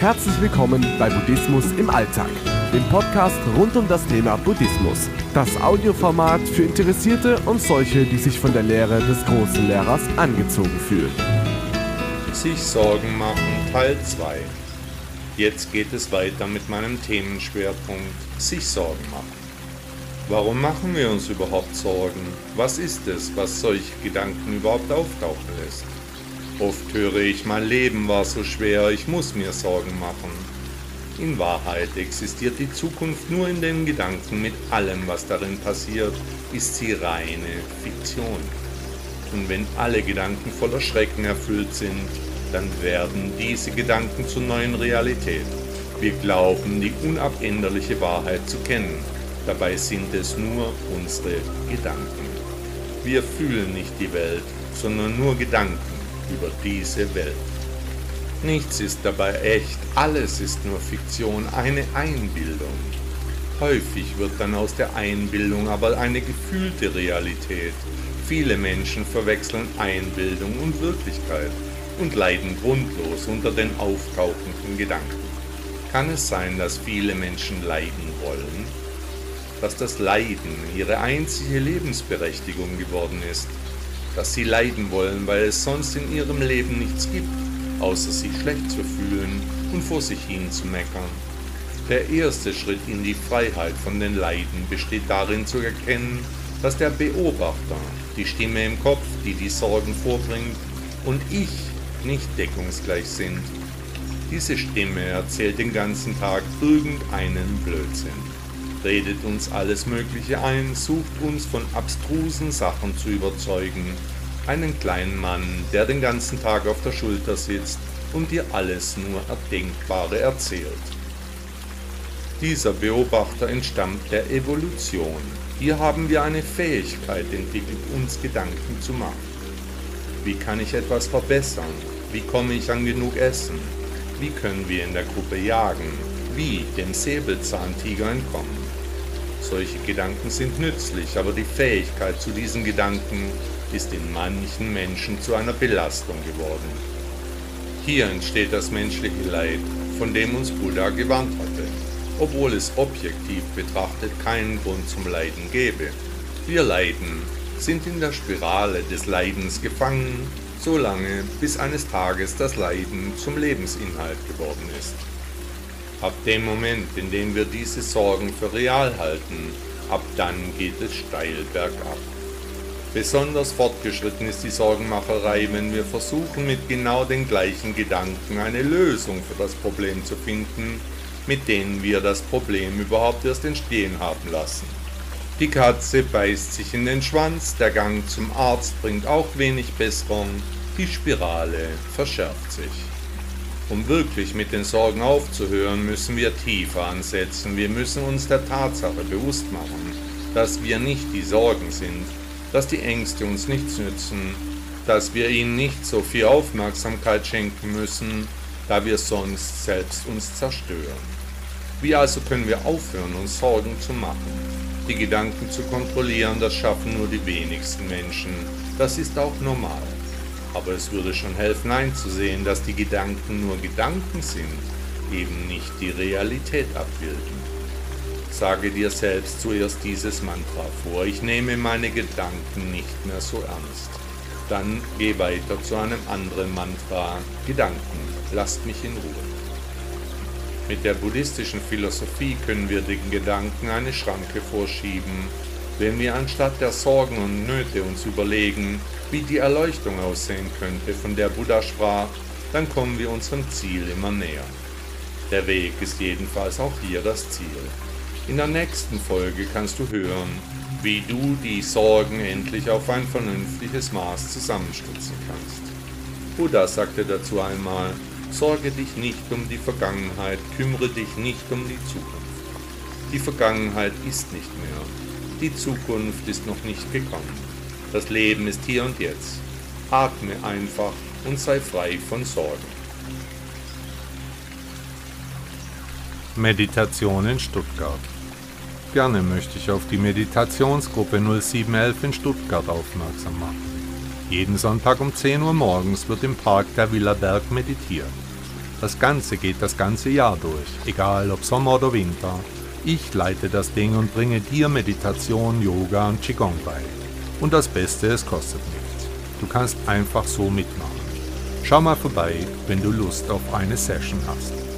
Herzlich willkommen bei Buddhismus im Alltag, dem Podcast rund um das Thema Buddhismus. Das Audioformat für Interessierte und solche, die sich von der Lehre des großen Lehrers angezogen fühlen. Sich Sorgen machen Teil 2. Jetzt geht es weiter mit meinem Themenschwerpunkt sich Sorgen machen. Warum machen wir uns überhaupt Sorgen? Was ist es, was solche Gedanken überhaupt auftauchen lässt? Oft höre ich, mein Leben war so schwer, ich muss mir Sorgen machen. In Wahrheit existiert die Zukunft nur in den Gedanken mit allem, was darin passiert, ist sie reine Fiktion. Und wenn alle Gedanken voller Schrecken erfüllt sind, dann werden diese Gedanken zur neuen Realität. Wir glauben, die unabänderliche Wahrheit zu kennen. Dabei sind es nur unsere Gedanken. Wir fühlen nicht die Welt, sondern nur Gedanken über diese Welt. Nichts ist dabei echt, alles ist nur Fiktion, eine Einbildung. Häufig wird dann aus der Einbildung aber eine gefühlte Realität. Viele Menschen verwechseln Einbildung und Wirklichkeit und leiden grundlos unter den auftauchenden Gedanken. Kann es sein, dass viele Menschen leiden wollen? Dass das Leiden ihre einzige Lebensberechtigung geworden ist? Dass sie leiden wollen, weil es sonst in ihrem Leben nichts gibt, außer sich schlecht zu fühlen und vor sich hin zu meckern. Der erste Schritt in die Freiheit von den Leiden besteht darin zu erkennen, dass der Beobachter, die Stimme im Kopf, die die Sorgen vorbringt, und ich nicht deckungsgleich sind. Diese Stimme erzählt den ganzen Tag irgendeinen Blödsinn redet uns alles Mögliche ein, sucht uns von abstrusen Sachen zu überzeugen. Einen kleinen Mann, der den ganzen Tag auf der Schulter sitzt und dir alles nur Erdenkbare erzählt. Dieser Beobachter entstammt der Evolution. Hier haben wir eine Fähigkeit entwickelt, uns Gedanken zu machen. Wie kann ich etwas verbessern? Wie komme ich an genug Essen? Wie können wir in der Gruppe jagen? Wie dem Säbelzahntiger entkommen? Solche Gedanken sind nützlich, aber die Fähigkeit zu diesen Gedanken ist in manchen Menschen zu einer Belastung geworden. Hier entsteht das menschliche Leid, von dem uns Buddha gewarnt hatte, obwohl es objektiv betrachtet keinen Grund zum Leiden gäbe. Wir leiden, sind in der Spirale des Leidens gefangen, solange bis eines Tages das Leiden zum Lebensinhalt geworden ist. Ab dem Moment, in dem wir diese Sorgen für real halten, ab dann geht es steil bergab. Besonders fortgeschritten ist die Sorgenmacherei, wenn wir versuchen, mit genau den gleichen Gedanken eine Lösung für das Problem zu finden, mit denen wir das Problem überhaupt erst entstehen haben lassen. Die Katze beißt sich in den Schwanz, der Gang zum Arzt bringt auch wenig Besserung, die Spirale verschärft sich. Um wirklich mit den Sorgen aufzuhören, müssen wir tiefer ansetzen. Wir müssen uns der Tatsache bewusst machen, dass wir nicht die Sorgen sind, dass die Ängste uns nichts nützen, dass wir ihnen nicht so viel Aufmerksamkeit schenken müssen, da wir sonst selbst uns zerstören. Wie also können wir aufhören, uns Sorgen zu machen? Die Gedanken zu kontrollieren, das schaffen nur die wenigsten Menschen. Das ist auch normal. Aber es würde schon helfen einzusehen, dass die Gedanken nur Gedanken sind, eben nicht die Realität abbilden. Sage dir selbst zuerst dieses Mantra vor, ich nehme meine Gedanken nicht mehr so ernst. Dann geh weiter zu einem anderen Mantra, Gedanken, lasst mich in Ruhe. Mit der buddhistischen Philosophie können wir den Gedanken eine Schranke vorschieben, wenn wir anstatt der Sorgen und Nöte uns überlegen, wie die Erleuchtung aussehen könnte, von der Buddha sprach, dann kommen wir unserem Ziel immer näher. Der Weg ist jedenfalls auch hier das Ziel. In der nächsten Folge kannst du hören, wie du die Sorgen endlich auf ein vernünftiges Maß zusammenstützen kannst. Buddha sagte dazu einmal, sorge dich nicht um die Vergangenheit, kümmere dich nicht um die Zukunft. Die Vergangenheit ist nicht mehr, die Zukunft ist noch nicht gekommen. Das Leben ist hier und jetzt. Atme einfach und sei frei von Sorgen. Meditation in Stuttgart. Gerne möchte ich auf die Meditationsgruppe 0711 in Stuttgart aufmerksam machen. Jeden Sonntag um 10 Uhr morgens wird im Park der Villa Berg meditiert. Das Ganze geht das ganze Jahr durch, egal ob Sommer oder Winter. Ich leite das Ding und bringe dir Meditation, Yoga und Qigong bei. Und das Beste, es kostet nichts. Du kannst einfach so mitmachen. Schau mal vorbei, wenn du Lust auf eine Session hast.